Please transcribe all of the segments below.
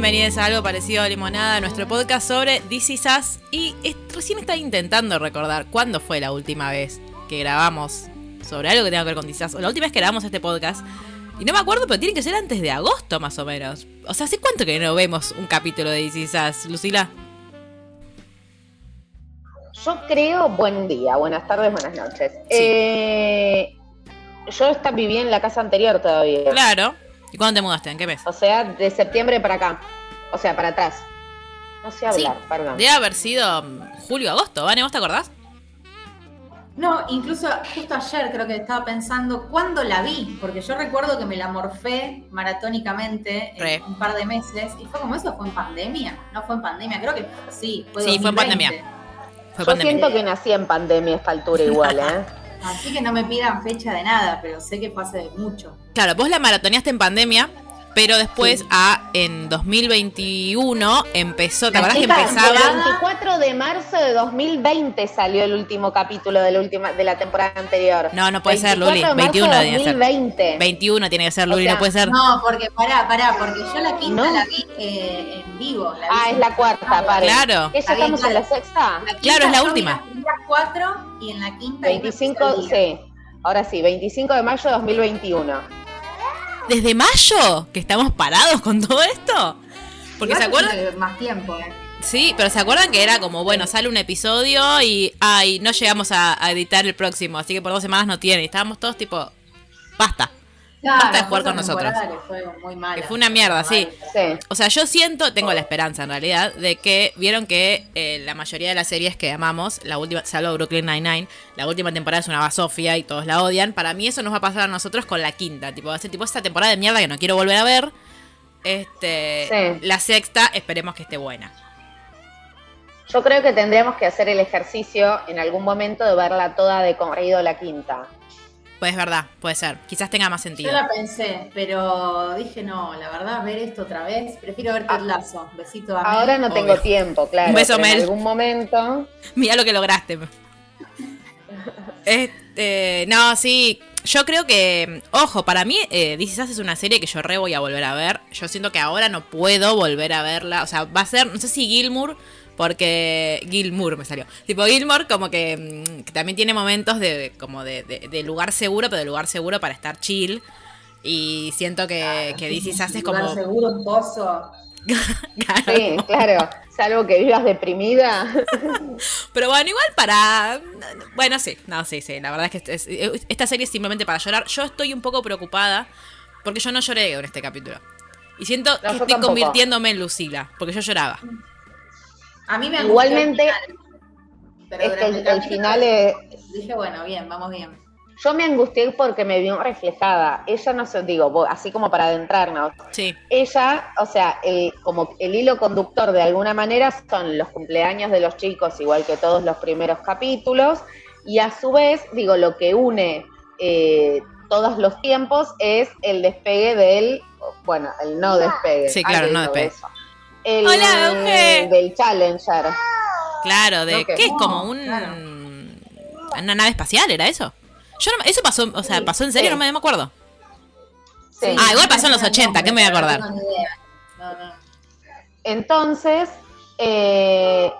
bienvenidos a algo parecido a Limonada, nuestro podcast sobre DC Sass. Y recién estaba intentando recordar cuándo fue la última vez que grabamos sobre algo que tenga que ver con DC Sass. O la última vez que grabamos este podcast. Y no me acuerdo, pero tiene que ser antes de agosto más o menos. O sea, ¿hace cuánto que no vemos un capítulo de DC Sass, Lucila? Yo creo, buen día, buenas tardes, buenas noches. Eh, yo viví en la casa anterior todavía. Claro. ¿Y cuándo te mudaste? ¿En qué mes? O sea, de septiembre para acá. O sea, para atrás. No sé hablar, perdón. Debe haber sido mm, julio, agosto, ¿vale? ¿Vos te acordás? No, incluso justo ayer creo que estaba pensando cuándo la vi, porque yo recuerdo que me la morfé maratónicamente en un par de meses y fue como eso, fue en pandemia, no fue en pandemia, creo que sí, fue Sí, fue en pandemia. yo siento que nací en pandemia a esta altura igual, ¿eh? Así que no me pidan fecha de nada, pero sé que fue hace mucho. Claro, vos la maratoneaste en pandemia, pero después a en 2021 empezó, ¿te acordás que empezaba? El 24 de marzo de 2020 salió el último capítulo de la última de la temporada anterior. No, no puede ser, Luli, 21 tiene que ser. 21 tiene que ser, Luli, no puede ser. No, porque pará, pará, porque yo la quinta la vi eh, en vivo. ah, es la cuarta, pará. Claro. ¿Esa estamos en la sexta? claro, es la última. La 4 y en la quinta 25, sí. Ahora sí, 25 de mayo de 2021 desde mayo que estamos parados con todo esto. Porque se acuerdan. Más tiempo, ¿eh? Sí, pero se acuerdan que era como, bueno, sale un episodio y ay, no llegamos a, editar el próximo, así que por dos semanas no tiene. Y estábamos todos tipo, basta. Basta de jugar con nosotros. fue muy que fue una mierda, sí. O sea, yo siento, tengo la esperanza en realidad, de que vieron que eh, la mayoría de las series que amamos, la última, salvo Brooklyn Nine-Nine, la última temporada es una basofia y todos la odian. Para mí eso nos va a pasar a nosotros con la quinta. Tipo, va a ser tipo esta temporada de mierda que no quiero volver a ver. Este, La sexta, esperemos que esté buena. Yo creo que tendríamos que hacer el ejercicio en algún momento de verla toda de corrido la quinta. Pues es verdad, puede ser. Quizás tenga más sentido. Yo la pensé, pero dije no, la verdad, ver esto otra vez, prefiero ver Ted Lazo. Besito a Ahora no tengo tiempo, claro. Un beso, Mel. En algún momento. Mira lo que lograste. Este, no, sí, yo creo que, ojo, para mí eh, This es una serie que yo re voy a volver a ver. Yo siento que ahora no puedo volver a verla. O sea, va a ser, no sé si Gilmour, porque Gilmour me salió. Tipo Gilmour como que, mm, también tiene momentos de como de, de, lugar seguro, pero de lugar seguro para estar chill. Y siento que, que DC como... Lugar seguro, pozo. Sí, claro. Salvo que vivas deprimida. Pero bueno, igual para. Bueno, sí, no, sí, sí. La verdad es que esta serie es simplemente para llorar. Yo estoy un poco preocupada porque yo no lloré en este capítulo. Y siento que estoy convirtiéndome en Lucila, porque yo lloraba. A mí me Igualmente, es que el, final es. Dije, bueno, bien, vamos bien. Yo me angustié porque me vio reflejada. Ella no se, digo, así como para adentrarnos. Sí. Ella, o sea, el, como el hilo conductor de alguna manera son los cumpleaños de los chicos, igual que todos los primeros capítulos. Y a su vez, digo, lo que une eh, todos los tiempos es el despegue del, bueno, el no despegue. Sí, claro, no despegue. El, Hola, Del Challenger. Claro, de que es como un, una nave espacial, ¿era eso? Yo no, eso pasó, o sea, pasó en serio, no, me, acuerdo. Ah, igual pasó en los 80, ¿qué me voy a acordar? Entonces, eh,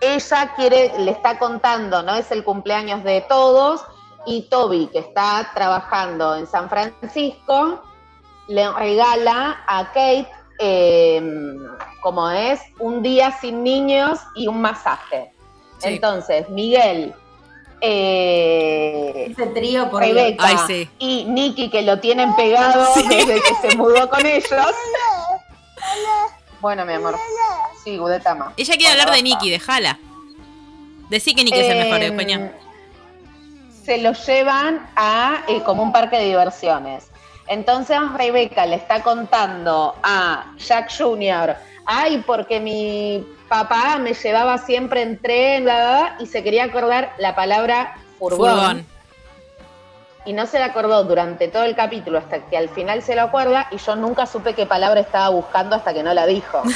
ella quiere, le está contando, ¿no? Es el cumpleaños de todos y Toby, que está trabajando en San Francisco, le regala a Kate, em, como es, un día sin niños y un masaje. Entonces, Miguel eh, Ese trío por Rebeca y Nicky que lo tienen pegado desde que se mudó con ellos. Bueno, mi amor. Sí, Gudetama. Ella quiere hablar de Nicky, déjala. Decí que Nicky es el mejor de España. Em, se lo llevan a eh, como un parque de diversiones. Entonces Rebeca le está contando a Jack Jr., ay, porque mi papá me llevaba siempre en tren, y se quería acordar la palabra furgón. Y no se la acordó durante todo el capítulo hasta que al final se lo acuerda y yo nunca supe qué palabra estaba buscando hasta que no la dijo.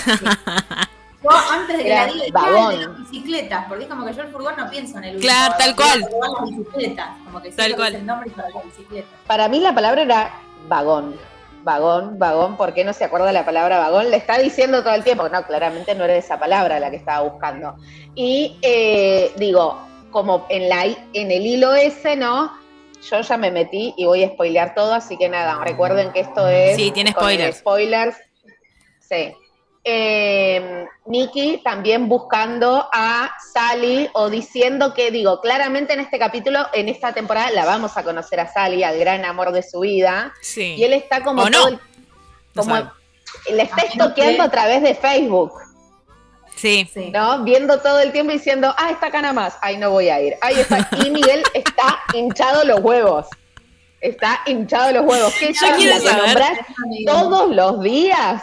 Yo antes de que la diga, de las bicicletas, porque es como que yo el furgón no pienso en el Claro, tal cual. Las bicicletas, como que tal cual. el nombre para las bicicletas. Para mí la palabra era vagón vagón, vagón, ¿por qué no se acuerda la palabra vagón? Le está diciendo todo el tiempo, no, claramente no era esa palabra la que estaba buscando. Y eh, digo, como en, la, en el hilo ese, ¿no? Yo ya me metí y voy a spoilear todo, así que nada, recuerden que esto es... Sí, tiene spoilers. Spoilers. Sí. Eh, Nikki también buscando a Sally o diciendo que, digo, claramente en este capítulo, en esta temporada, la vamos a conocer a Sally, al gran amor de su vida. Sí. Y él está como. ¿O no? como le está estoqueando a través de Facebook. Sí. ¿No? Viendo todo el tiempo diciendo, ah, está acá nada más, ahí no voy a ir. Ahí está. Y Miguel está hinchado los huevos. Está hinchado los huevos. ¿Qué Yo quiero saber. todos los días?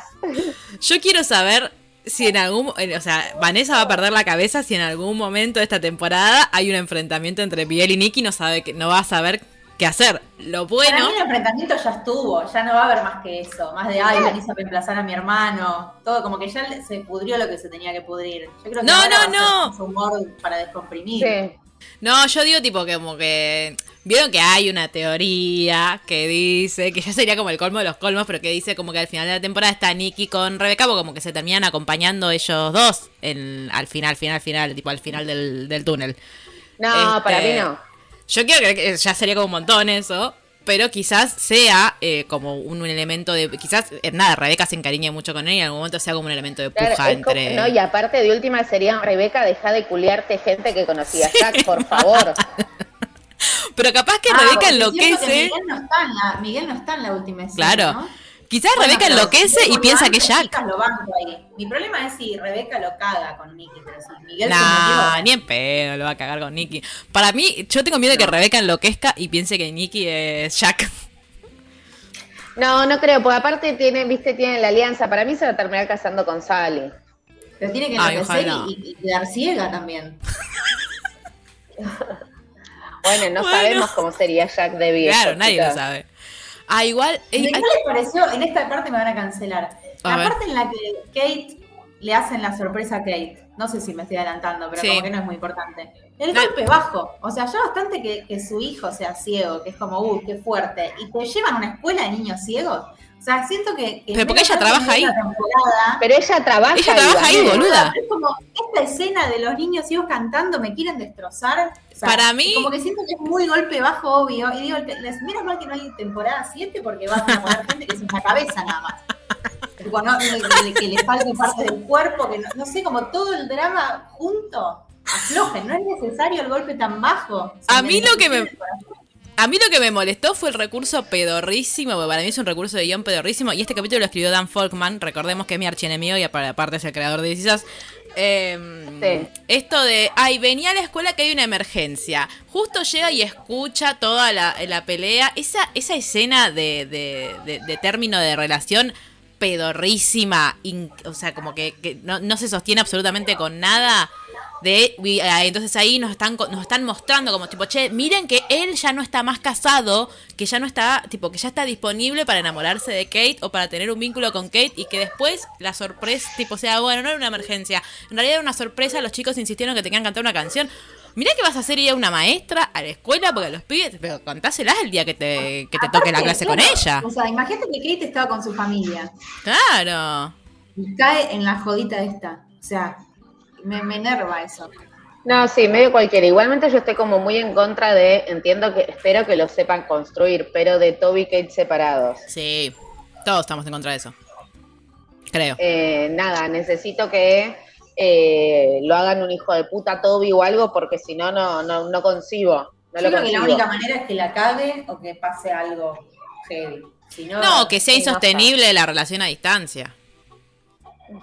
Yo quiero saber si en algún, o sea, Vanessa va a perder la cabeza si en algún momento de esta temporada hay un enfrentamiento entre Miguel y Nicky, no sabe que no va a saber qué hacer. Lo bueno. Para mí el enfrentamiento ya estuvo, ya no va a haber más que eso, más de ay, venís a reemplazar a mi hermano, todo como que ya se pudrió lo que se tenía que pudrir. Yo creo que no, no, no. humor para descomprimir. Sí. No, yo digo tipo que como que vieron que hay una teoría que dice que ya sería como el colmo de los colmos, pero que dice como que al final de la temporada está Nicky con Rebeca, porque como que se terminan acompañando ellos dos en, al final, final, final, tipo al final del, túnel. No, para mí este, no. Yo quiero que ya sería como un montón eso pero quizás sea eh, como un, elemento de. Quizás, eh, nada, Rebeca se encariñe mucho con él y en algún momento sea como un elemento de puja entre. no, y aparte de última sería Rebeca, deja de culiarte gente que conocía Jack, por favor. pero capaz que ah, Rebeca enloquece. Miguel no, está en la, Miguel no está en la última escena. Claro. Quizás Rebeca enloquece y piensa que Jack. Lo ahí. Mi problema es si Rebeca lo caga con Nicky, pero si Miguel nah, ni en pedo lo va a cagar con Nicky. Para mí, yo tengo miedo de que Rebeca enloquezca y piense que Nicky es Jack. No, no creo, porque aparte tiene, viste, tiene la alianza. Para mí se va a terminar casando con Sally. Pero tiene que enloquecer y, quedar ciega también. bueno, no sabemos cómo sería Jack de viejo. Claro, nadie lo sabe. Ah, igual. ¿Qué les pareció? En esta parte me van a cancelar. la parte en la que Kate le hacen la sorpresa a Kate. No sé si me estoy adelantando, pero como que no es muy importante. El golpe bajo. O sea, ya bastante que, su hijo sea ciego, que es como, uh, qué fuerte. Y te llevan a una escuela de niños ciegos. O sea, siento que. pero porque ella trabaja ahí. Pero ella trabaja ella trabaja ahí, boluda. Es como, esta escena de los niños ciegos cantando me quieren destrozar. Para mí. Como que siento que es muy golpe bajo, obvio. Y digo, les, menos mal que no hay temporada 7 porque van a poner gente que es una cabeza nada más. que le falte parte del cuerpo, que no, sé, como todo el drama junto. Aflojen, no es necesario el golpe tan bajo. a mí lo que me. A mí lo que me molestó fue el recurso pedorrísimo, porque para mí es un recurso de guion pedorrísimo, y este capítulo lo escribió Dan Folkman, recordemos que es mi archienemigo y aparte es el creador de Decisas. Eh, Esto de, ay, venía a la escuela que hay una emergencia. Justo llega y escucha toda la, pelea. Esa, esa escena de, de, término de relación pedorrísima, o sea, como que, no, no se sostiene absolutamente con nada de eh, entonces ahí nos están nos están mostrando como tipo che miren que él ya no está más casado que ya no está tipo que ya está disponible para enamorarse de Kate o para tener un vínculo con Kate y que después la sorpresa tipo sea bueno no era una emergencia en realidad era una sorpresa los chicos insistieron que tenían que cantar una canción Mirá que vas a hacer ir a una maestra a la escuela porque los pibes, pero contáselas el día que te, que te toque la clase con ella. O sea, imagínate que Kate estaba con su familia. Claro. Y cae en la jodita esta. O sea, me, enerva eso. No, sí, medio cualquiera. Igualmente yo estoy como muy en contra de, entiendo que, espero que lo sepan construir, pero de Toby y Kate separados. Sí, todos estamos en contra de eso. Creo. Eh, nada, necesito que eh, lo hagan un hijo de puta Toby o algo, porque si no, no, no, concibo. No yo creo que la única manera es que la cague o que pase algo heavy. no, que sea insostenible la relación a distancia.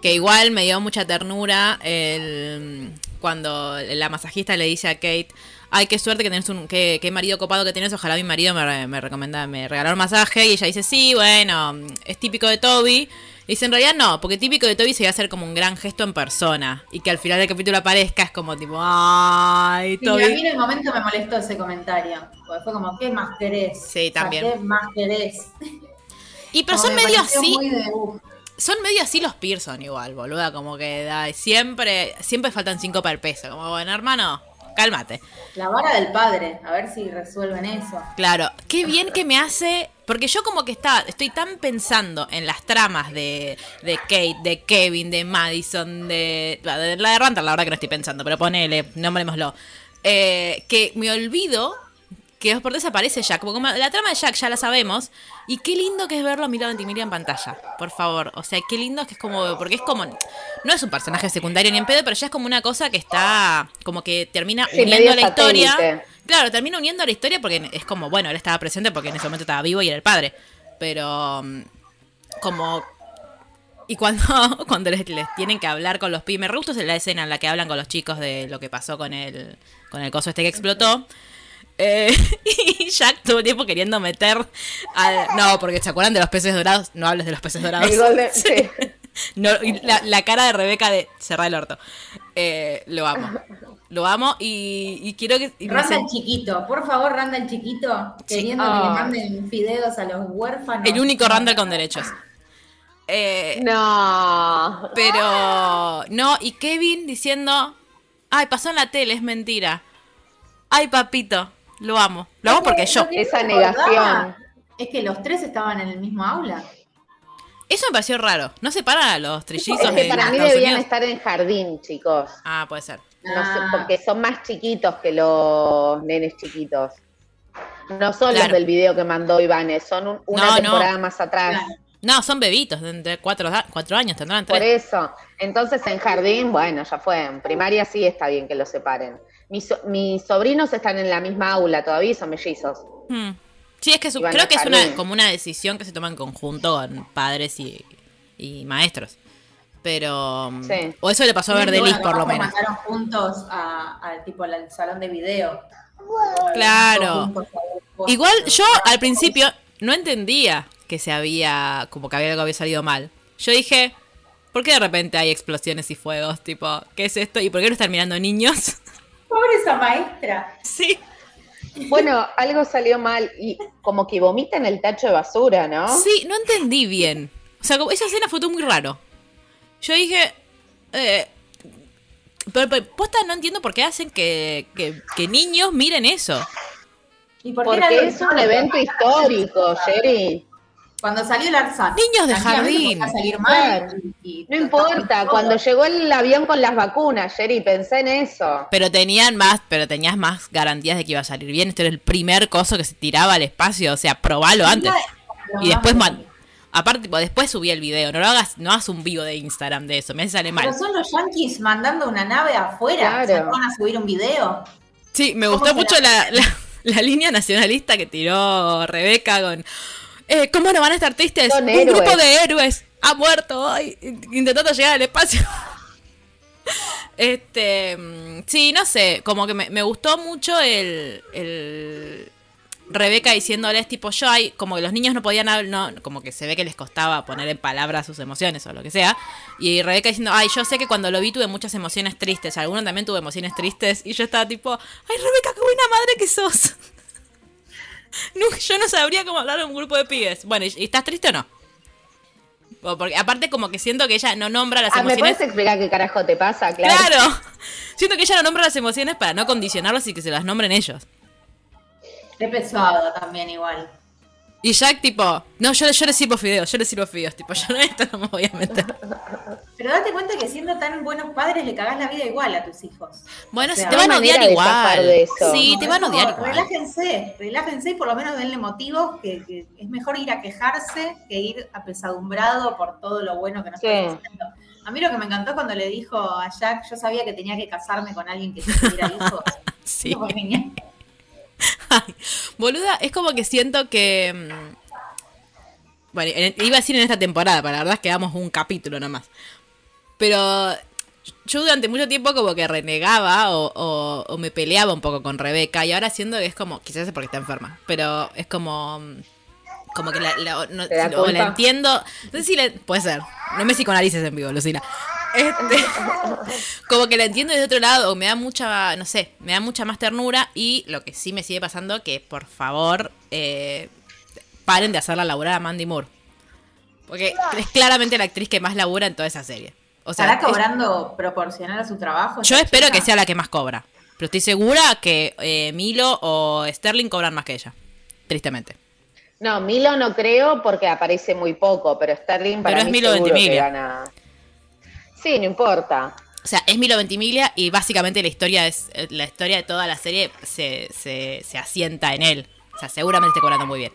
Que igual me dio mucha ternura el, cuando la masajista le dice a Kate, ay, qué suerte que tenés un, qué, marido copado que tienes, ojalá mi marido me, me recomienda, me regaló un masaje, y ella dice, sí, bueno, es típico de Toby. Y dice, en realidad no, porque típico de Toby se iba a hacer como un gran gesto en persona. Y que al final del capítulo aparezca es como tipo, ay, Toby. a mí en el momento me molestó ese comentario. Porque fue como, ¿qué más querés? Sí, también. ¿Qué más querés? Y pero son medio así son medio así los Pearson igual, boluda, como que siempre, siempre faltan cinco para el peso. Como, bueno, hermano, cálmate. La vara del padre, a ver si resuelven eso. Claro, qué bien que me hace Porque yo como que está, estoy tan pensando en las tramas de, de Kate, de Kevin, de Madison, de, la de Randall, la verdad que no estoy pensando, pero ponele, nombrémoslo. Eh, que me olvido que por desaparece Jack. Porque la trama de Jack ya la sabemos. Y qué lindo que es verlo a Ventimiglia en pantalla. Por favor. O sea, qué lindo que es como. Porque es como. No es un personaje secundario ni en pedo, pero ya es como una cosa que está. Como que termina uniendo la historia. Claro, termina uniendo la historia porque es como, bueno, él estaba presente porque en ese momento estaba vivo y era el padre. Pero. Mm, como y cuando, cuando les, tienen que hablar con los pibes, me gusta la escena en la que hablan con los chicos de lo que pasó con el, con el coso este que explotó. Eh, y Jack todo el tiempo queriendo meter al... No, porque ¿se acuerdan de los peces dorados? No hables de los peces dorados. No, la, cara de Rebeca de cerrar el orto. Eh, lo amo. Lo amo y, quiero que. Randa el chiquito, por favor, Randa el chiquito. Queriendo que le ah. manden fideos a los huérfanos. El único Randall con derechos. Eh, no. Pero. No, y Kevin diciendo. Ay, pasó en la tele, es mentira. Ay, papito. Lo amo. Lo amo porque yo. Esa negación. Es que los tres estaban en el mismo aula. Eso me pareció raro. ¿No separan a los trillizos es que para mí debían estar en jardín, chicos. Ah, puede ser. No sé, ah. porque son más chiquitos que los nenes chiquitos. No son los del video que mandó Iván, son una temporada más atrás. No, son bebitos, de cuatro, cuatro años tendrán tres. Por eso. Entonces en jardín, bueno, ya fue. En primaria sí está bien que los separen. Mis, sobrinos están en la misma aula todavía son mellizos. Hmm. Sí, es que creo que es una, como una decisión que se toma en conjunto con padres y, maestros. Pero. Mm, o eso le pasó a Verdelis, por lo menos. mandaron juntos al tipo al salón de video. Claro. Igual yo al principio no entendía que se había. como que había algo había salido mal. Yo dije. ¿Por qué de repente hay explosiones y fuegos? Tipo, ¿qué es esto? ¿Y por qué no están mirando niños? Pobre esa maestra. Sí. Bueno, algo salió mal y como que vomita en el tacho de basura, ¿no? Sí, no entendí bien. O sea, esa escena fue todo muy raro. Yo dije, eh, pero, posta no entiendo por qué hacen que, que, niños miren eso. ¿Y por Porque es un evento histórico, Jerry. Cuando salió el Arsat. Niños de jardín. Salir mal no importa, cuando llegó el avión con las vacunas, Jerry, pensé en eso. Pero tenían más, pero tenías más garantías de que iba a salir bien. Este era el primer coso que se tiraba al espacio, o sea, probalo antes. Y después man, aparte, después subí el video, no lo hagas, no hagas un vivo de Instagram de eso, me sale mal. Pero son los yankees mandando una nave afuera, ¿se van a subir un video? Sí, me gustó mucho la, la línea nacionalista que tiró Rebeca con eh, ¿Cómo no van a estar tristes? Un grupo de héroes ha muerto hoy intentando llegar al espacio. este, mm, sí, no sé, como que me, gustó mucho el, el Rebeca diciéndoles tipo yo hay como que los niños no podían no, como que se ve que les costaba poner en palabras sus emociones o lo que sea y Rebeca diciendo ay yo sé que cuando lo vi tuve muchas emociones tristes alguno también tuvo emociones tristes y yo estaba tipo ay Rebeca qué buena madre que sos yo no sabría cómo hablar a un grupo de pibes. Bueno, ¿y estás triste o no? Porque aparte como que siento que ella no nombra las emociones. ¿Me puedes explicar qué carajo te pasa? Claro. Claro. Siento que ella no nombra las emociones para no condicionarlas y que se las nombren ellos. Qué pesado también igual. Y Jack, tipo, no, yo, yo le sirvo fideos, yo le sirvo fideos, tipo, yo no esto no me voy a meter. Pero date cuenta que siendo tan buenos padres le cagás la vida igual a tus hijos. Bueno, si te van a odiar igual. Sí, te van a odiar igual. Relájense, relájense y por lo menos denle motivos que, es mejor ir a quejarse que ir apesadumbrado por todo lo bueno que nos está haciendo. A mí lo que me encantó cuando le dijo a Jack, yo sabía que tenía que casarme con alguien que tuviera hijos. sí. boluda, es como que siento que. Mm, bueno, iba a decir en esta temporada, para la verdad es que damos un capítulo nomás. Pero yo durante mucho tiempo como que renegaba o, me peleaba un poco con Rebeca y ahora siento que es como, quizás es porque está enferma, pero es como mm, como que la, la entiendo. No sé si le, puede ser. No me psicoanalices en vivo, Lucina. Este, como que la entiendo desde otro lado, me da mucha, no sé, me da mucha más ternura y lo que sí me sigue pasando que por favor eh, paren de hacerla laburar a Mandy Moore. Porque es claramente la actriz que más labura en toda esa serie. O sea, ¿Estará cobrando proporcional a su trabajo? Yo espero que sea la que más cobra. Pero estoy segura que eh, Milo o Sterling cobran más que ella. Tristemente. No, Milo no creo porque aparece muy poco, pero Sterling para pero es mí Milo seguro Ventimiglia. que gana. Sí, no importa. O sea, es Milo Ventimiglia y básicamente la historia es eh, la historia de toda la serie se, se, se asienta en él. O sea, seguramente esté cobrando muy bien.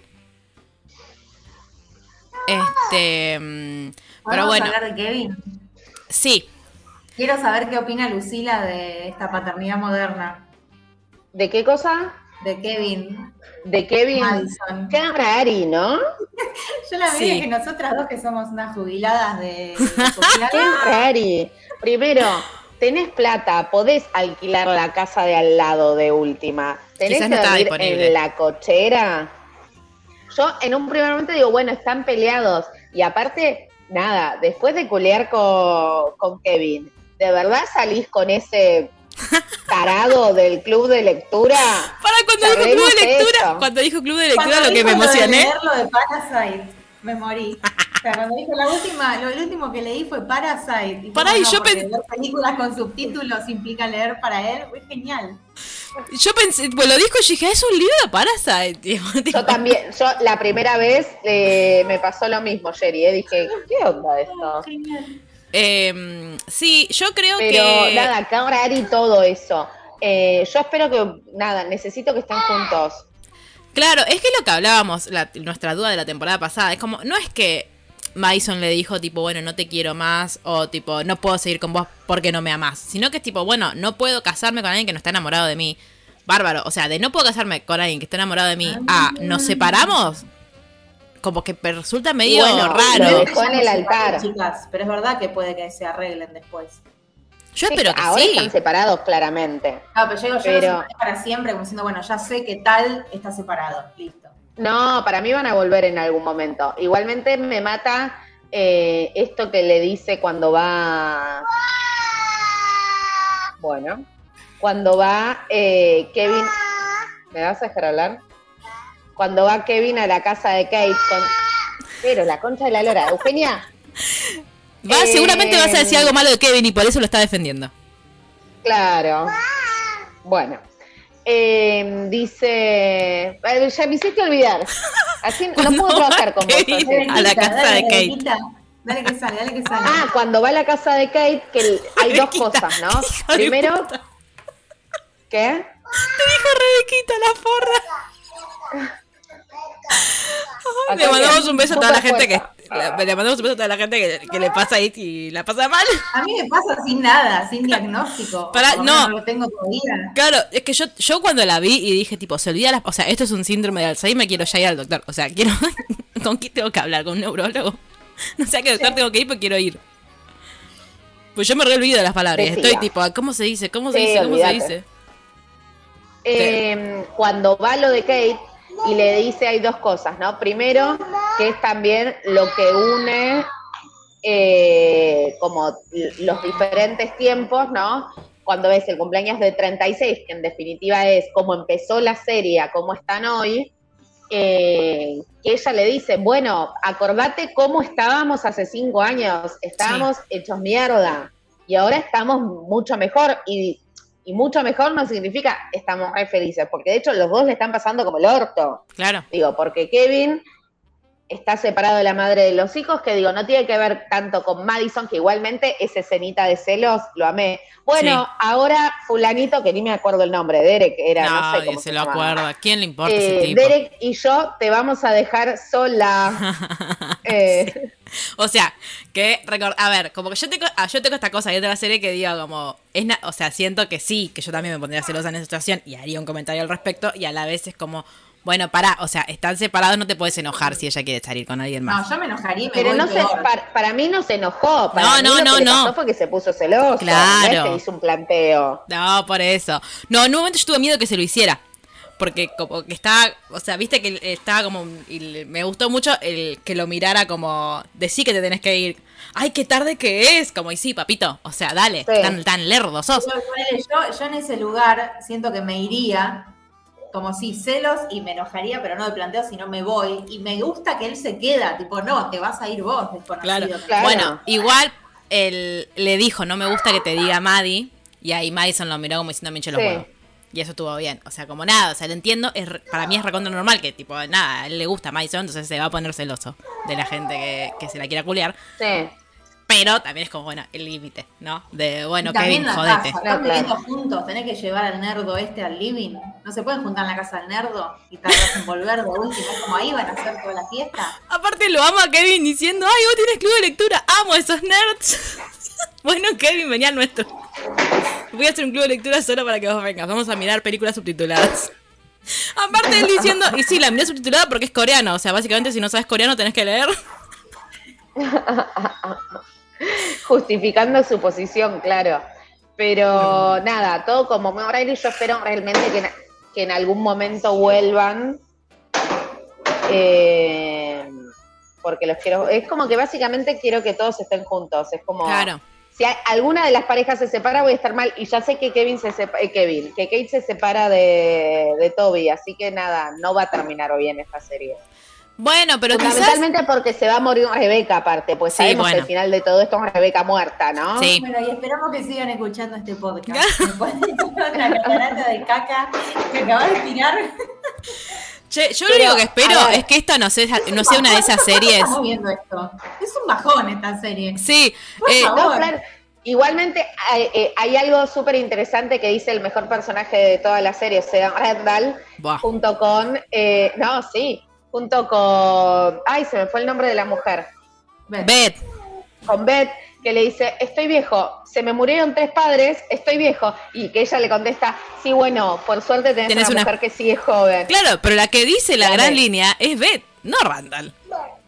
Este, mm, pero ¿Podemos bueno, hablar de Kevin? sí. Quiero saber qué opina Lucila de esta paternidad moderna. ¿De qué cosa? De Kevin De Kevin. Madison. Qué rari, ¿no? Yo la vi Sí. que nosotras dos que somos unas jubiladas de, de Qué rari. Primero, tenés plata, podés alquilar la casa de al lado de última. Tenés Quizás que no disponible. en la cochera. Yo en un primer momento digo, bueno, están peleados. Y aparte, nada, después de culear con, con Kevin, ¿de verdad salís con ese tarado del club de lectura? Para cuando dijo club de lectura, eso. cuando dijo club de lectura Cuando lo que me de emocioné. leer lo de Parasite, me morí. O sea, cuando dijo la última, lo, el último que leí fue Parasite. Y Pará, y yo no, porque pen- ver películas con subtítulos implica leer para él, fue genial. Yo pensé, pues lo dijo y dije, es un libro de Parasite. Yo también, yo la primera vez eh, me pasó lo mismo, Jerry, ¿eh? dije, ¿qué onda esto? Genial. Eh, sí, yo creo Pero que. nada, qué raro y todo eso. Eh, yo espero que, nada, necesito que estén juntos. Claro, es que lo que hablábamos, la- nuestra duda de la temporada pasada. Es como, no es que Madison le dijo, tipo, bueno, no te quiero más, o tipo, no puedo seguir con vos porque no me amás. Sino que es tipo, bueno, no puedo casarme con alguien que no está enamorado de mí. Bárbaro, o sea, de no puedo casarme con alguien que está enamorado de mí a nos separamos, como que resulta medio Bueno, raro. lo dejó en el Ya no se altar. paran, Chicas, pero es verdad que puede que se arreglen después. Yo espero que Ahora sí. están separados claramente. Ah, pero yo digo, yo Pero- para siempre, como diciendo, bueno, ya sé que tal está separado, listo. No, para mí van a volver en algún momento. Igualmente me mata eh, esto que le dice cuando va. Bueno, cuando va eh, Kevin. ¿Me vas a dejar hablar? Cuando va Kevin a la casa de Kate con. Pero la concha de la lora. Eugenia, Va, Eh, seguramente vas a decir algo malo de Kevin y por eso lo está defendiendo. Claro. Bueno. Eh, dice. eh, Ya me hiciste olvidar. Así no puedo trabajar con vos. Kevin José. a la casa dale, de Kate. Rebequita. Dale que sale, dale que sale. Ah, cuando va a la casa de Kate, que hay dos cosas, ¿no? Primero. ¿qué? Te dijo Rebequita la forra. Acá Le mandamos bien, un beso a toda la gente que le, mandamos un beso a toda la gente que, que le pasa ahí y la pasa mal. A mí me pasa sin nada, sin diagnóstico. No. lo tengo todavía. Claro, es que yo, yo cuando la vi y dije, tipo, se olvida las. O sea, esto es un síndrome de Alzheimer, quiero ya ir al doctor. O sea, quiero. ¿Con quién tengo que hablar? ¿Con un neurólogo? No sé a qué doctor tengo que ir, pero quiero ir. Pues yo me re olvido de las palabras. Decía. Estoy tipo, ¿cómo se dice? ¿Cómo se Sí, dice? ¿Cómo se dice? Eh, cuando va lo de Kate y le dice hay dos cosas, ¿no? Primero, que es también lo que une eh, como los diferentes tiempos, ¿no? Cuando ves el cumpleaños de 36, que en definitiva es cómo empezó la serie, a cómo están hoy, eh, que ella le dice, bueno, acordate cómo estábamos hace cinco años, estábamos hechos mierda y ahora estamos mucho mejor y, y mucho mejor no significa estamos re felices, porque de hecho los dos le están pasando como el orto, Claro. digo, porque Kevin está separado de la madre de los hijos, que digo, no tiene que ver tanto con Madison, que igualmente esa escenita de celos lo amé. Bueno, Sí. ahora fulanito, que ni me acuerdo el nombre, Derek era, no, sé cómo se se, lo llamaba. acuerda. ¿Quién le importa Eh, ese tipo? Derek y yo te vamos a dejar sola. Eh, O sea, que recor- a ver, como que yo tengo, ah, yo tengo esta cosa de otra serie que digo como, es o sea, siento que sí, que yo también me pondría celosa en esa situación y haría un comentario al respecto y a la vez es como, bueno, pará, o sea, están separados, no te puedes enojar si ella quiere salir con alguien No, más. yo me enojaría me Pero voy no se, para, para mí no se enojó. Para No, mí no, lo no, que no. pasó fue que se puso celoso. Claro. No que hizo un planteo. No, por eso. No, en un momento yo tuve miedo que se lo hiciera. Porque como que estaba, o sea, viste que estaba como, y me gustó mucho el que lo mirara como, decí que te tenés que ir. Ay, qué tarde que es. Como, y sí, papito, o sea, dale, Sí. tan, tan lerdo sos. Yo, yo, yo en ese lugar siento que me iría como si celos y me enojaría, pero no de planteo, sino me voy. Y me gusta que él se queda, tipo, no, te vas a ir vos, desconocido. Claro. Claro. Bueno, igual él le dijo, no me gusta que te diga Maddie. Y ahí Madison lo miró como diciendo, me hinché los Sí. huevos. Y eso estuvo bien. O sea, como nada, o sea, lo entiendo. Es, para mí es recontra normal que, tipo, nada, a él le gusta Madison, entonces se va a poner celoso de la gente que, que se la quiera culiar. Sí. Pero también es como, bueno, el límite, ¿no? De, bueno, Kevin, la jodete. Casa. Están viviendo juntos, tenés que llevar al nerdo este al living. No se pueden juntar en la casa del nerdo y tardarse en volver de última. Es como ahí van a hacer toda la fiesta. Aparte lo amo a Kevin diciendo, ay, vos tienes club de lectura, amo a esos nerds. bueno, Kevin, venía al nuestro. Voy a hacer un club de lectura solo para que vos vengas. Vamos a mirar películas subtituladas. Aparte él diciendo, y sí, la miré subtitulada porque es coreano. O sea, básicamente si no sabes coreano tenés que leer. Justificando su posición, claro. Pero nada, todo como y yo espero realmente que, que en algún momento vuelvan. Eh, porque los quiero. Es como que básicamente quiero que todos estén juntos. Es como. Claro. Si alguna de las parejas se separa, voy a estar mal. Y ya sé que Kevin se separa, eh, Kevin, que Kate se separa de, de Toby. Así que nada, no va a terminar bien esta serie. Bueno, pero Fundamentalmente porque se va a morir Rebeca aparte, pues sabemos que al final de todo esto es Rebeca muerta, ¿no? Sí. Bueno, y esperamos que sigan escuchando este podcast. Después la catarata de caca que acabas de tirar. Che, yo lo único que espero es que esta no sea, no sea una de esas series. Estamos viendo esto. Es un bajón esta serie. Sí. Eh, no, claro. Igualmente hay, eh, hay algo súper interesante que dice el mejor personaje de toda la serie, Sean Redal, junto con... Eh, no, sí, junto con. Ay, se me fue el nombre de la mujer. Beth. Con Beth, que le dice: Estoy viejo, se me murieron tres padres, estoy viejo. Y que ella le contesta: Sí, bueno, por suerte tenés, una, mujer que sigue joven. Claro, pero la que dice la gran línea es Beth, no Randall.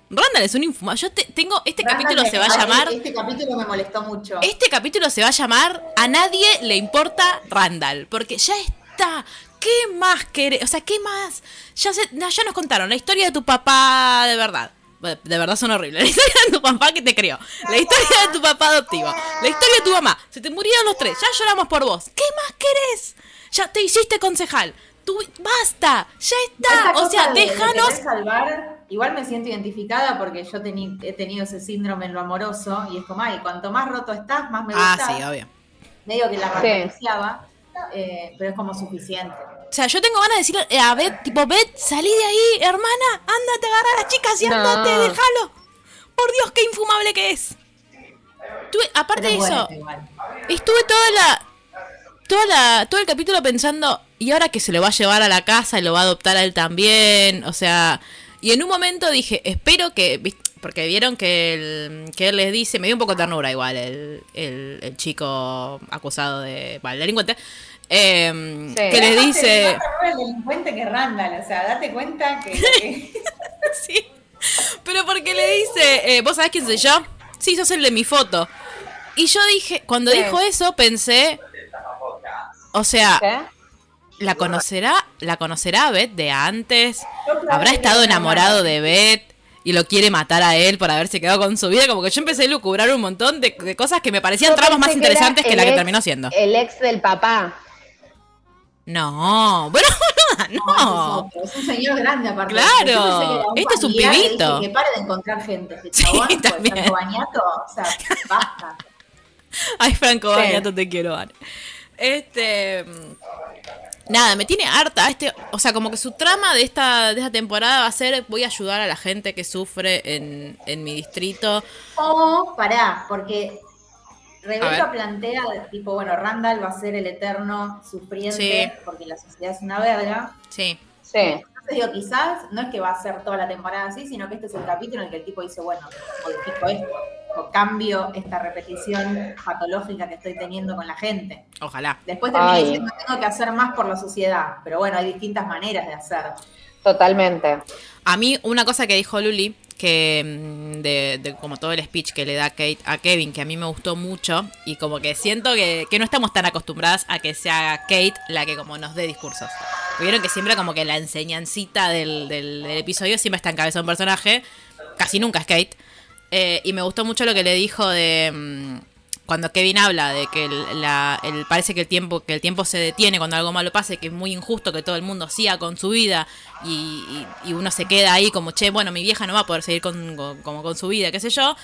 Randall es un infumado. Yo tengo. Este capítulo se va a llamar. Este capítulo me molestó mucho. Este capítulo se va a llamar A nadie le importa Randall. Porque ya está. ¿Qué más querés? O sea, ¿qué más? Ya, ya nos contaron la historia de tu papá de verdad. De verdad son horribles. La historia de tu papá que te crió. La historia de tu papá adoptivo. La historia de tu mamá. Se te murieron los tres. Ya lloramos por vos. ¿Qué más querés? Ya te hiciste concejal. Tú, basta. Ya está. O sea, déjanos. salvar, igual me siento identificada porque yo he tenido ese síndrome en lo amoroso. Y es como, ay, cuanto más roto estás, más me gusta. Ah, sí, obvio. Medio que la referenciaba. Eh, pero es como suficiente. O sea, yo tengo ganas de decirle eh, a Beth, tipo, Beth, salí de ahí, hermana, ándate, agarra a las chicas y andate, déjalo. Por Dios, qué infumable que es. aparte de eso, estuve toda la, toda la, todo el capítulo pensando, y ahora que se lo va a llevar a la casa y lo va a adoptar a él también, o sea, y en un momento dije, espero que, porque vieron que, el, que él les dice, me dio un poco de ternura igual el, el, el chico acusado de, vale, delincuente, eh, que les dice... el delincuente que Randall, o sea, date cuenta que... sí, pero porque le dice, eh, ¿vos sabés quién soy yo? Sí, sos el de mi foto. Y yo dije, cuando dijo eso, pensé, o sea, ¿la conocerá, la conocerá Beth de antes? ¿Habrá estado enamorado de Beth? y lo quiere matar a él por haberse quedado con su vida. Como que yo empecé a lucubrar un montón de, cosas que me parecían tramas más interesantes que, la que terminó siendo. El ex del papá. No, bueno, no. Es, un señor grande aparte. Claro, este es un pibito. Que, pare de encontrar gente. Chabón, sí, también. Franco Bañato, o sea, basta. Ay, Franco Bañato, te quiero, Ana. Este. Nada, me tiene harta. Este, o sea, como que su trama de esta, de esta temporada va a ser: voy a ayudar a la gente que sufre en, en mi distrito. O, pará, porque Rebeca plantea, tipo, bueno, Randall va a ser el eterno sufriente porque la sociedad es una verga. Sí. Sí. Entonces digo, quizás no es que va a ser toda la temporada así, sino que este es el capítulo en el que el tipo dice, bueno, modifico esto, o cambio esta repetición patológica que estoy teniendo con la gente. Ojalá. Después termina diciendo, tengo que hacer más por la sociedad, pero bueno, hay distintas maneras de hacer. Totalmente. A mí, una cosa que dijo Luli, que mm, de, como todo el speech que le da Kate a Kevin, que a mí me gustó mucho, y como que siento que, no estamos tan acostumbradas a que sea Kate la que como nos dé discursos. Vieron que siempre como que la enseñancita del, del, episodio siempre está en cabeza de un personaje, casi nunca es Kate. Eh, y me gustó mucho lo que le dijo de... Cuando Kevin habla de que el, parece que el tiempo que el tiempo se detiene cuando algo malo pase, que es muy injusto que todo el mundo siga con su vida y, uno se queda ahí como, che, bueno, mi vieja no va a poder seguir con, como con su vida, qué sé yo,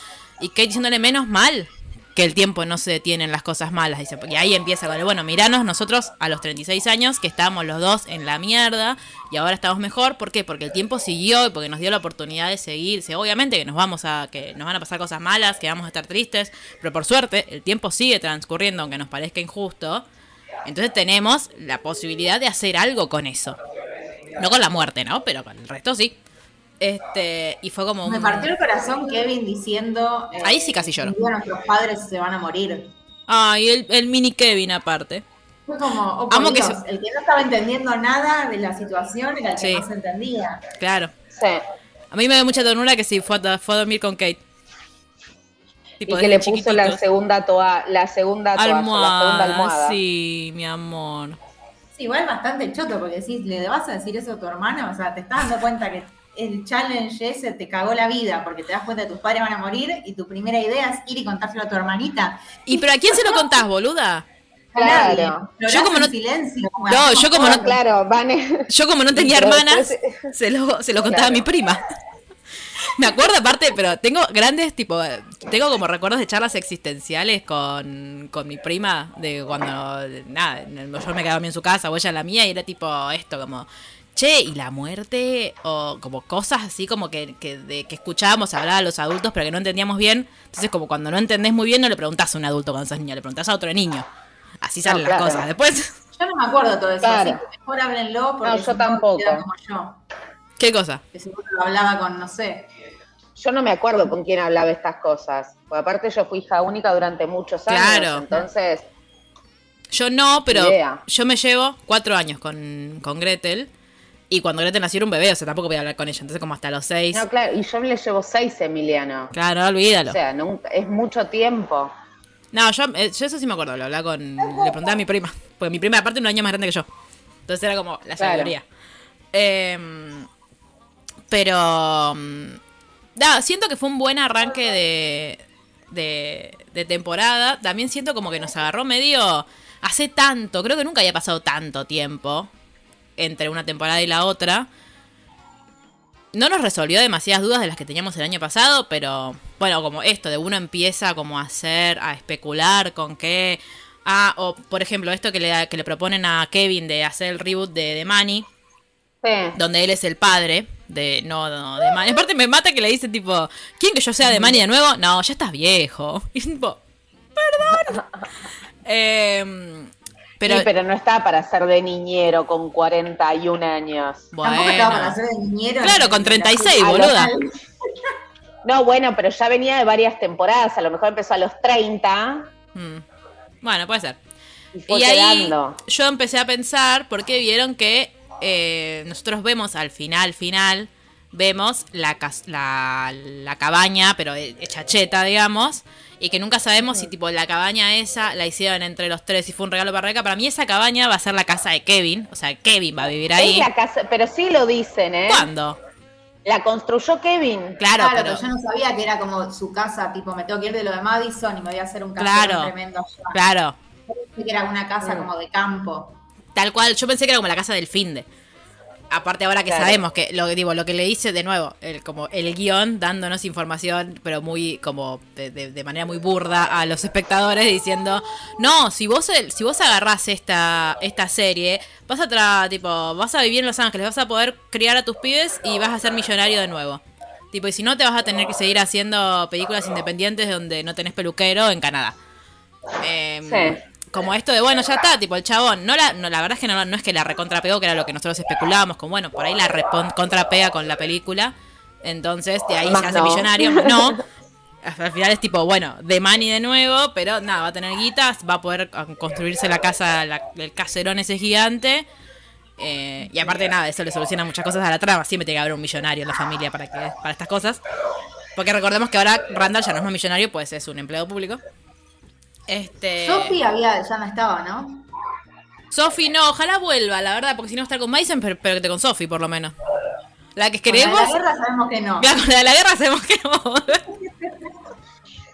y Kate diciéndole menos mal que el tiempo no se detiene en las cosas malas. Dice, y ahí empieza con bueno, miranos nosotros a los 36 años que estábamos los dos en la mierda y ahora estamos mejor. ¿Por qué? Porque el tiempo siguió y porque nos dio la oportunidad de seguir. obviamente que nos vamos a, que nos van a pasar cosas malas, que vamos a estar tristes, pero por suerte el tiempo sigue transcurriendo aunque nos parezca injusto. Entonces tenemos la posibilidad de hacer algo con eso. No con la muerte, ¿no? Pero con el resto sí. Este, y fue como Me partió el corazón Kevin diciendo... Eh, Ahí sí casi lloro. nuestros padres se van a morir. Ah, y el, mini Kevin aparte. Fue como, oh, el que no estaba entendiendo nada de la situación era el que no se entendía. Claro. Sí. A mí me da mucha ternura que sí fue a, fue a dormir con Kate. y que le puso la segunda toa, la segunda almohada, la segunda almohada. Sí, mi amor. Sí, igual bastante choto, porque si le vas a decir eso a tu hermano, o sea, te estás dando cuenta que el challenge ese te cagó la vida porque te das cuenta que tus padres van a morir y tu primera idea es ir y contárselo a tu hermanita. ¿Y pero a quién se lo contás, boluda? Claro. Yo como no, silencio, no, yo como no, claro, yo como no tenía hermanas, se lo, se lo contaba a mi prima. Me acuerdo aparte, pero tengo grandes, tipo, tengo como recuerdos de charlas existenciales con, con mi prima, de cuando, nada, yo me quedaba en su casa o ella en la mía, y era tipo esto, como, che, y la muerte, o como cosas así como que, que, de, que escuchábamos hablar a los adultos, pero que no entendíamos bien. Entonces, como cuando no entendés muy bien, no le preguntás a un adulto cuando sos niño, le preguntás a otro niño. Así salen las cosas. Después. Yo no me acuerdo todo eso, así que mejor háblenlo porque no, yo tampoco. Como yo. ¿Qué cosa? Que seguro lo hablaba con, no sé. Yo no me acuerdo con quién hablaba estas cosas. Porque aparte yo fui hija única durante muchos años. Claro. Entonces. Yo no, pero yo me llevo cuatro años con, con Gretel. Y cuando Gretel nació era un bebé, o sea, tampoco voy a hablar con ella. Entonces, como hasta los seis. No, claro, y yo le llevo seis, Emiliano. Claro, olvídalo. O sea, es mucho tiempo. No, yo, eh, yo, eso sí me acuerdo, lo hablaba con. Le preguntaba a mi prima. Porque mi prima, aparte, un año más grande que yo. Entonces era como la sabiduría. Em, pero. Mm, no, siento que fue un buen arranque de, de, de temporada. También siento como que nos agarró medio. Hace tanto, creo que nunca había pasado tanto tiempo entre una temporada y la otra. No nos resolvió demasiadas dudas de las que teníamos el año pasado, pero bueno, como esto, de uno empieza como a hacer, a especular con qué... Ah, o por ejemplo, esto que le, que le proponen a Kevin de hacer el reboot de The Money, donde él es el padre de no, no de Manny. Aparte me mata que le dice tipo, ¿quién que yo sea de Manny de nuevo? No, ya estás viejo. Y tipo, perdón. eh, pero, sí, pero no estaba para ser de niñero con 41 años. Bueno. Tampoco estaba para ser de niñero. Claro, con 36, boluda. No, bueno, pero ya venía de varias temporadas. A lo mejor empezó a los 30. Hmm. Bueno, puede ser. Y, ahí yo empecé a pensar, porque vieron que eh, nosotros vemos al final, final, vemos la, la, la cabaña, pero hecha cheta, digamos y que nunca sabemos si tipo la cabaña esa la hicieron entre los tres y fue un regalo para Rebeca. Para mí esa cabaña va a ser la casa de Kevin, o sea, Kevin va a vivir ahí. la casa, pero sí lo dicen, ¿eh? ¿Cuándo? La construyó Kevin. Claro, pero... yo no sabía que era como su casa, tipo, me tengo que ir de lo de Madison y me voy a hacer un claro, tremendo Claro. Pensé que era una casa mm. como de campo. Tal cual, yo pensé que era como la casa del finde. Aparte ahora que sabemos que lo digo, lo que le hice de nuevo, el, como el guion dándonos información, pero muy como de, manera muy burda a los espectadores diciendo, no, si vos si vos agarrás esta, esta serie, vas a tra tipo, vas a vivir en Los Ángeles, vas a poder criar a tus pibes y vas a ser millonario de nuevo. Tipo, y si no te vas a tener que seguir haciendo películas independientes donde no tenés peluquero en Canadá. Em, sí como esto de, bueno, ya está, tipo el chabón. No la, no, la verdad es que no, no es que la recontrapegó, que era lo que nosotros especulábamos, con bueno, por ahí la contrapega con la película. Entonces, de ahí se hace millonario. No. Al final es tipo, bueno, de money de nuevo, pero nada, va a tener guitas, va a poder construirse la casa, el caserón ese gigante. Eh, y aparte, nada, eso le soluciona muchas cosas a la trama. Siempre tiene que haber un millonario en la familia para, que, para estas cosas. Porque recordemos que ahora Randall ya no es más millonario, pues es un empleado público. Este... Sophie había, ya no estaba, ¿no? Sophie no, ojalá vuelva, la verdad, porque si no está con Mason, pero, pero que con Sophie por lo menos. La que queremos. la de la guerra sabemos que no. La, de la guerra sabemos que no.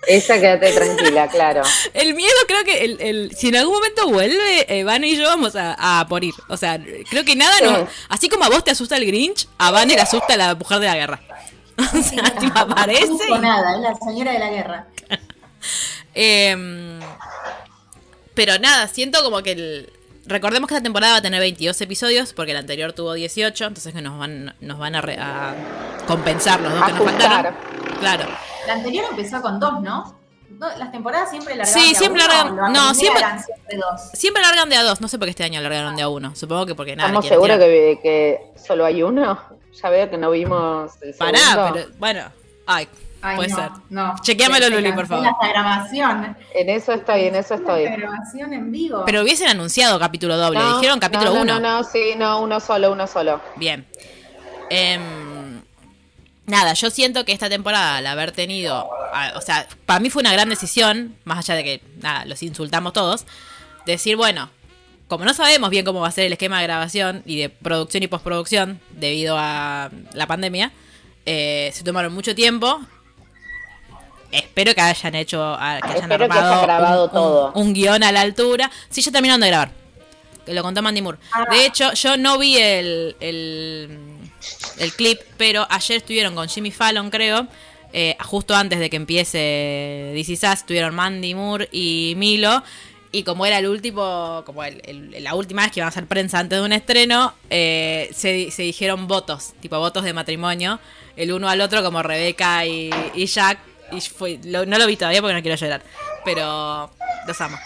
Esa quédate tranquila, claro. El miedo creo que el, el, si en algún momento vuelve, eh, Van y yo vamos a, a morir. O sea, creo que nada no. Así como a vos te asusta el Grinch, a Van le asusta la mujer de la guerra. O sea, aparece. No nada, es la señora de la guerra. Em, pero nada, siento como que el, recordemos que esta temporada va a tener 22 episodios porque la anterior tuvo 18, entonces que nos van, nos van a, compensar los dos que nos faltaron. Claro. La anterior empezó con dos, ¿no? las temporadas siempre largan sí, siempre largan, no, siempre, siempre, dos. siempre largan de a dos. No sé por qué este año largaron de a uno. Supongo que porque nada. ¿Estamos seguros que, que, solo hay uno? Ya veo que no vimos el Pará, pero bueno. Ay, puede ser. No. Chequeamelo, Luli, por favor. La grabación. En eso estoy, en eso estoy. La grabación en vivo. Pero hubiesen anunciado capítulo doble. Dijeron capítulo uno. No, no, no, sí, no, uno solo, uno solo. Bien. Eh, nada, yo siento que esta temporada, al haber tenido, o sea, para mí fue una gran decisión, más allá de que, nada, los insultamos todos, decir, bueno, como no sabemos bien cómo va a ser el esquema de grabación y de producción y postproducción debido a la pandemia, eh, se tomaron mucho tiempo. Espero que hayan hecho, que hayan grabado un, todo. Un, guion a la altura. Sí, ya terminaron de grabar. Que lo contó Mandy Moore. Ah. De hecho, yo no vi el el clip, pero ayer estuvieron con Jimmy Fallon, creo, eh, justo antes de que empiece DC Sass, estuvieron Mandy Moore y Milo. Y como era el último, como la última vez que iban a hacer prensa antes de un estreno, eh, se, dijeron votos, tipo votos de matrimonio, el uno al otro como Rebeca y, Jack. Y fue, no lo vi todavía porque no quiero llorar, pero los amo.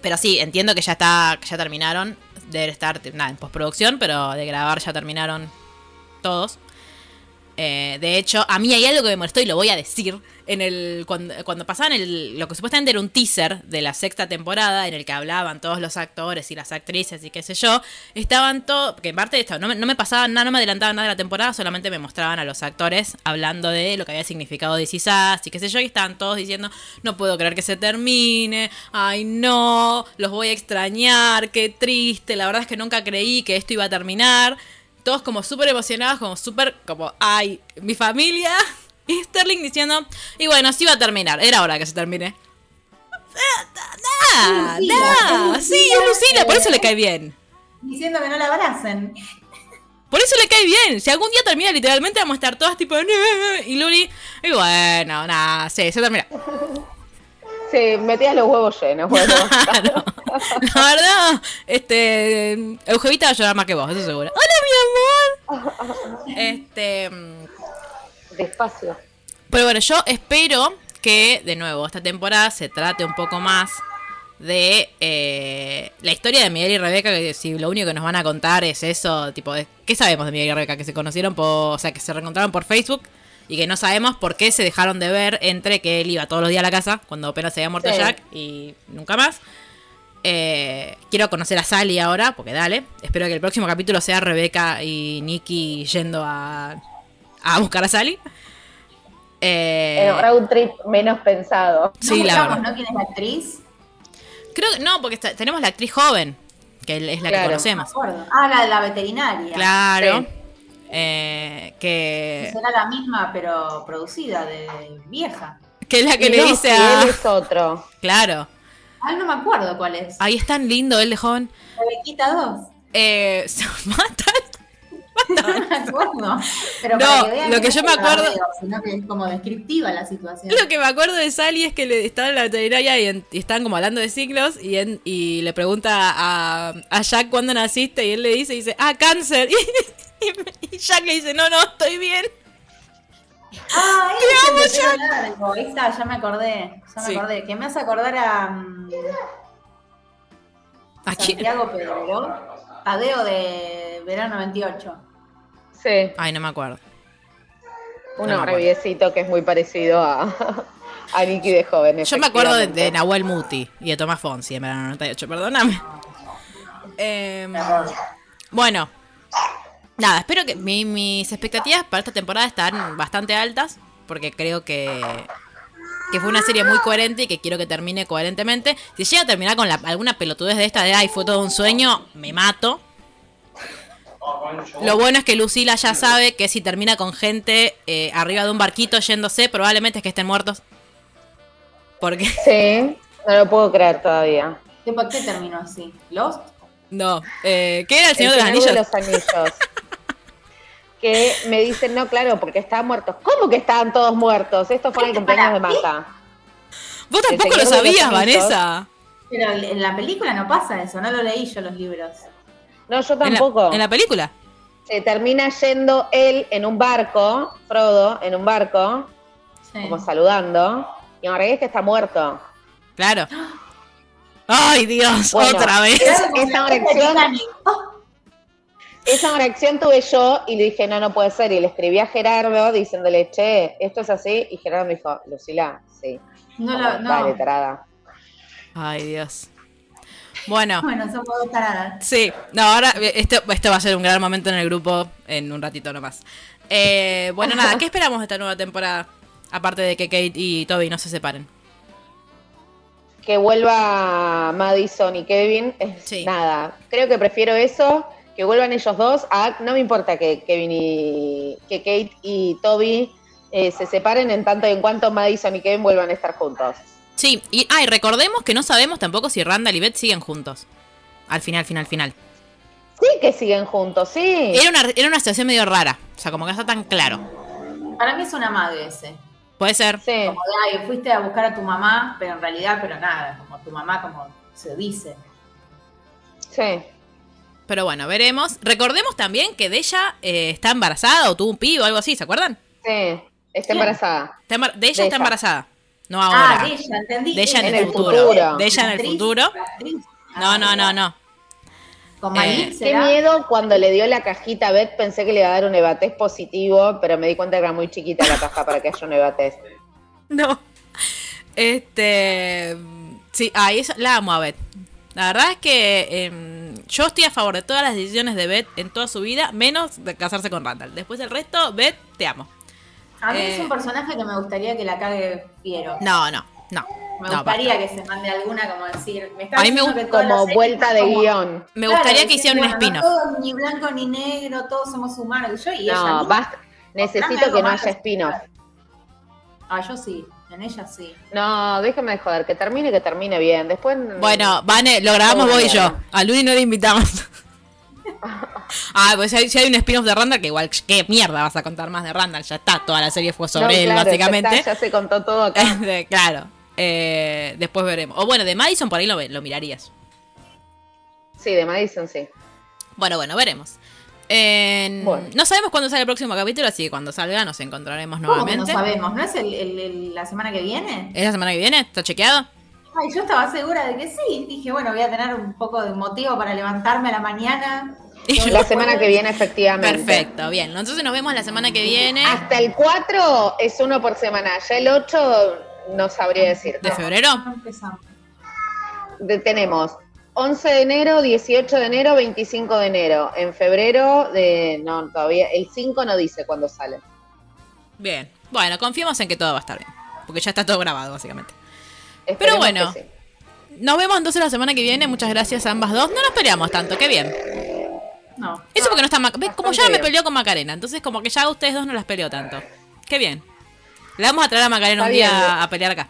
Pero sí, entiendo que ya está, ya terminaron. Debe estar nada, en postproducción, pero de grabar ya terminaron todos. Eh, de hecho, a mí hay algo que me molestó y lo voy a decir. En el, cuando, pasaban el, lo que supuestamente era un teaser de la sexta temporada, en el que hablaban todos los actores y las actrices y qué sé yo, estaban todos. Que en parte de esto, no me, no me pasaban nada, no me adelantaban nada de la temporada, solamente me mostraban a los actores hablando de lo que había significado de Sass y qué sé yo, y estaban todos diciendo: No puedo creer que se termine, ay no, los voy a extrañar, qué triste, la verdad es que nunca creí que esto iba a terminar todos como súper emocionados, como súper, como, ay, mi familia. Y Sterling diciendo, y bueno, así va a terminar, era hora que se termine. Nada, nada, sí, es Lucila, por eso le cae bien. Diciendo que no la abracen. Por eso le cae bien. Si algún día termina, literalmente vamos a estar todas tipo. Y Luli. Y bueno, nada, sí, se termina. Sí, metías los huevos llenos, bueno. La verdad, este. Eugevita va a llorar más que vos, eso seguro. ¡Hola, mi amor! Este. Despacio. Pero bueno, yo espero que, de nuevo, esta temporada se trate un poco más de eh, la historia de Miguel y Rebeca, que si lo único que nos van a contar es eso, tipo, de, ¿qué sabemos de Miguel y Rebeca? Que se conocieron por, o sea, que se reencontraron por Facebook y que no sabemos por qué se dejaron de ver entre que él iba todos los días a la casa cuando apenas se había muerto Jack y nunca más. Eh, quiero conocer a Sally ahora, porque dale. Espero que el próximo capítulo sea Rebeca y Nicky yendo a, a buscar a Sally. Eh, un trip menos pensado. Sí, ¿No la verdad. ¿No quién es la actriz? Creo que no, porque tenemos la actriz joven, que es la que conocemos. ah, la de la veterinaria. Claro. Eh, que. Será la misma, pero producida, de vieja. Que es la que le dice a. Él es otro. Claro. Ay, no me acuerdo cuál es. Ahí es tan lindo él de joven. Rebequita 2. Eh, se matan. No me acuerdo. Pero no, lo que yo me acuerdo. sino que es como descriptiva la situación. Lo que me acuerdo de Sally es que le, estaba en la veterinaria y, y están como hablando de siglos y, y le pregunta a, a Jack cuándo naciste y él le dice, dice, ah, cáncer. Y, Jack le dice, no, no, estoy bien. Ah, es el largo. Ahí está, ya me acordé. Ya me acordé. Que me hace acordar a. Um, ¿A Santiago Pedro. Adeo de verano 28. Sí. Ay, no me acuerdo. Un no que es muy parecido a, a Nicky de joven. Yo me acuerdo de, Nahuel Muti y de Tomás Fonsi en verano 98, perdóname. Em, bueno, nada, espero que mis expectativas para esta temporada están bastante altas, porque creo que, que fue una serie muy coherente y que quiero que termine coherentemente. Si llega a terminar con alguna pelotudez de esta de, ay, fue todo un sueño, me mato. Lo bueno es que Lucila ya sabe que si termina con gente eh, arriba de un barquito yéndose, probablemente es que estén muertos. Porque... Sí, no lo puedo creer todavía. ¿Por qué terminó así? ¿Lost? No, eh, ¿qué era el Señor, de los Anillos? De los Anillos. Que me dicen, no, claro, porque estaban muertos. ¿Cómo que estaban todos muertos? Esto fue en el cumpleaños de Mata. Vos tampoco lo sabías, Vanessa. Pero en la película no pasa eso, no lo leí yo los libros. No, yo tampoco. ¿En la, película? Se termina yendo él en un barco, Frodo, en un barco, como saludando, y en realidad es que está muerto. Claro. Ay, Dios, otra vez. Esa reacción, esa reacción tuve yo y le dije, no, no puede ser. Y le escribí a Gerardo diciéndole, che, esto es así. Y Gerardo me dijo, Lucila, sí. No, lo, no. Dale, tarada. Ay, Dios. Bueno. Bueno, somos dos taradas. Sí, no, ahora esto, esto va a ser un gran momento en el grupo en un ratito nomás. Eh, bueno, nada, ¿qué esperamos de esta nueva temporada? Aparte de que Kate y Toby no se separen. Que vuelva Madison y Kevin. Sí. Nada, creo que prefiero eso, que vuelvan ellos dos. no me importa que Kevin y que Kate y Toby eh, se separen en tanto y en cuanto Madison y Kevin vuelvan a estar juntos. Sí, y, ay, recordemos que no sabemos tampoco si Randall y Beth siguen juntos. Al final, final, final. Sí que siguen juntos, sí. Era una, era una situación medio rara. O sea, como que no está tan claro. Para mí es una madre ese. Puede ser. Sí. Como de, ay, fuiste a buscar a tu mamá, pero en realidad, pero nada, como tu mamá, como se dice. Sí. Pero bueno, veremos. Recordemos también que de ella eh, está embarazada o tuvo un pibe o algo así, ¿se acuerdan? Sí, está embarazada. de ella está embarazada. No ahora. Ah, de ella, entendí. De ella en, el, futuro. De ella en el futuro. No, no, no, no. Eh, qué miedo cuando le dio la cajita a Beth, pensé que le iba a dar un evatés positivo, pero me di cuenta que era muy chiquita la caja para que haya un evatés. No. Este. Sí, ahí la amo a Beth. La verdad es que em, yo estoy a favor de todas las decisiones de Beth en toda su vida, menos de casarse con Randall. Después del resto, Beth, te amo. A mí es un eh, personaje que me gustaría que la cague Fiero. No, no, no. Me gustaría que se mande alguna como decir. Me a mí me gusta como vuelta de guion. Me gustaría que hicieran un spin-off. Todos ni blanco ni negro, todos somos humanos. Yo y no, basta. Necesito que no haya spin-off. Ah, yo sí. En ella sí. No, déjame de joder, que termine, que termine bien. Después. Bueno, Vane, lo grabamos vos y yo. A Luni no le invitamos. ah, pues si hay, un spin-off de Randall, que igual, ¿qué mierda vas a contar más de Randall? Ya está, toda la serie fue sobre él, básicamente. Ya, se contó todo acá. claro. Eh, después veremos. O bueno, de Madison por ahí lo, lo mirarías. Sí, de Madison sí. Bueno, bueno, veremos. No sabemos cuándo sale el próximo capítulo, así que cuando salga nos encontraremos nuevamente. no sabemos? ¿No es el, la semana que viene? ¿Es la semana que viene? ¿Está chequeado? Ay, yo estaba segura de que sí. Dije, bueno, voy a tener un poco de motivo para levantarme a la mañana. La semana que viene, efectivamente. Perfecto, bien. Entonces nos vemos la semana que viene. Hasta el 4 es uno por semana. Ya el 8 no sabría decir. ¿De febrero? tenemos 11 de enero, 18 de enero, 25 de enero. En febrero, de, no, todavía, el 5 no dice cuándo sale. Bien. Bueno, confiamos en que todo va a estar bien. Porque ya está todo grabado, básicamente. Pero bueno, nos vemos entonces la semana que viene. Muchas gracias a ambas dos. No nos peleamos tanto, qué bien. No. Eso porque no está Como ya me peleó con Macarena, entonces como que ya ustedes dos no las peleó tanto. Qué bien. Le vamos a traer a Macarena un día a pelear acá.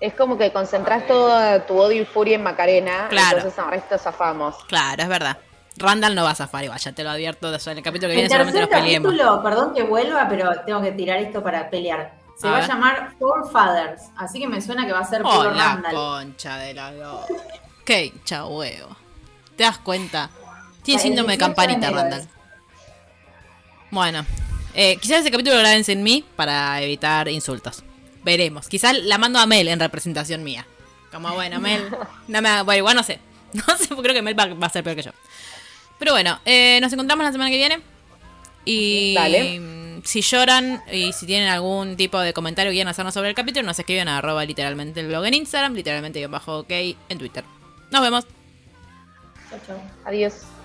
Es como que concentras todo tu odio y furia en Macarena, claro. entonces al resto zafamos. Claro, es verdad. Randall no va a zafar igual, ya te lo advierto. En el capítulo que viene solamente nos peleemos. Perdón que vuelva, pero tengo que tirar esto para pelear. Se va a llamar Four Fathers, así que me suena que va a ser oh, puro la concha de la Qué huevo. ¿Te das cuenta? Tiene síndrome de campanita, Randall. Bueno, eh, quizás ese capítulo lo graben sin mí para evitar insultos. Veremos. Quizás la mando a Mel en representación mía. Como, bueno, Mel. No me, bueno, igual no sé. No sé, creo que Mel va, a ser peor que yo. Pero bueno, eh, nos encontramos la semana que viene. Y. Dale si lloran y si tienen algún tipo de comentario que quieran hacernos sobre el capítulo, nos escriben a arroba literalmente el blog en Instagram, literalmente bajo ok en Twitter. Nos vemos. Chao, chao. Adiós.